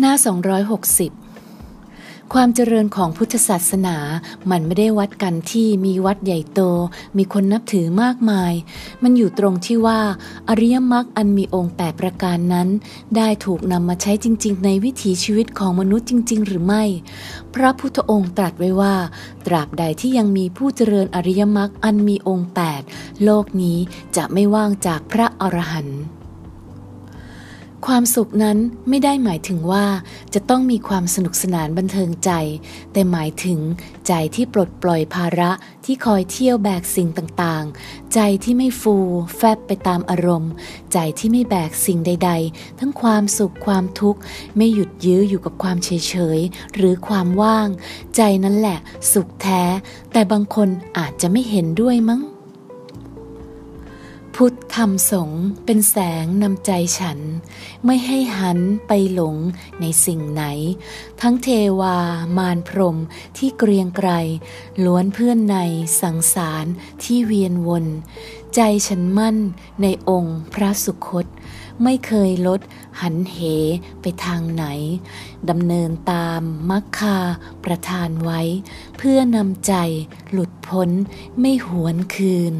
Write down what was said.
หน้า 260 ความเจริญของพุทธศาสนา มันไม่ได้วัดกันที่มีวัดใหญ่โต มีคนนับถือมากมาย มันอยู่ตรงที่ว่า อริยมรรคอันมีองค์แปประการนั้น ได้ถูกนำมาใช้จริง ๆ ในวิถีชีวิตของมนุษย์จริง ๆ หรือไม่ พระพุทธองค์ตรัสไว้ว่า ตราบใดที่ยังมีผู้เจริญอริยมรรคอันมีองค์แปดโลกนี้จะไม่ว่างจากพระอรหันต์ ความสุขนั้นไม่ได้หมายถึงว่าจะต้องมีความสนุกสนานบันเทิงใจ แต่หมายถึงใจที่ปลดปล่อยภาระที่คอยเที่ยวแบกสิ่งต่างๆ ใจที่ไม่ฟูแฟบไปตามอารมณ์ ใจที่ไม่แบกสิ่งใด ๆ ทั้งความสุขความทุกข์ ไม่หยุดยื้ออยู่กับความเฉยๆ หรือความว่าง ใจนั้นแหละ สุขแท้ แต่บางคนอาจจะไม่เห็นด้วยมั้ง พุทธธรรมสงฆ์เป็นแสงนำใจฉัน ไม่ให้หันไปหลงในสิ่งไหน ทั้งเทวามารพรมที่เกรียงไกรล้วนเพื่อนในสังสารที่เวียนวน ใจฉันมั่นในองค์พระสุคต ไม่เคยลดหันเหไปทางไหนดำเนินตามมักคาประทานไว้ เพื่อนำใจหลุดพ้นไม่หวนคืน